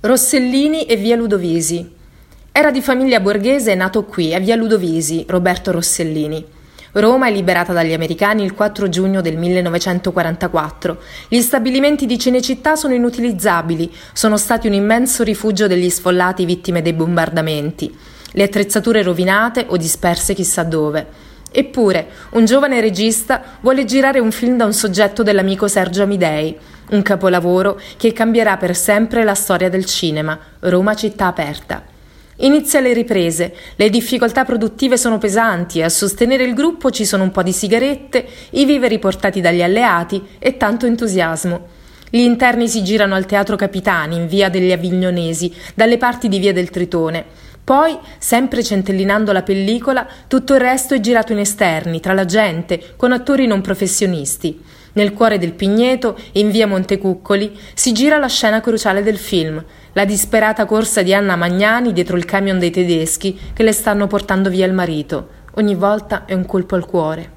Rossellini e via Ludovisi. Era di famiglia borghese e nato qui, a via Ludovisi, Roberto Rossellini. Roma è liberata dagli americani il 4 giugno del 1944. Gli stabilimenti di Cinecittà sono inutilizzabili, sono stati un immenso rifugio degli sfollati vittime dei bombardamenti. Le attrezzature rovinate o disperse chissà dove. Eppure, un giovane regista vuole girare un film da un soggetto dell'amico Sergio Amidei un capolavoro che cambierà per sempre la storia del cinema, Roma città aperta. Inizia le riprese, le difficoltà produttive sono pesanti a sostenere il gruppo ci sono un po' di sigarette, i viveri portati dagli alleati e tanto entusiasmo. Gli interni si girano al Teatro Capitani, in via degli Avignonesi, dalle parti di via del Tritone. Poi, sempre centellinando la pellicola, tutto il resto è girato in esterni, tra la gente, con attori non professionisti. Nel cuore del Pigneto, in via Montecuccoli, si gira la scena cruciale del film, la disperata corsa di Anna Magnani dietro il camion dei tedeschi che le stanno portando via il marito. Ogni volta è un colpo al cuore.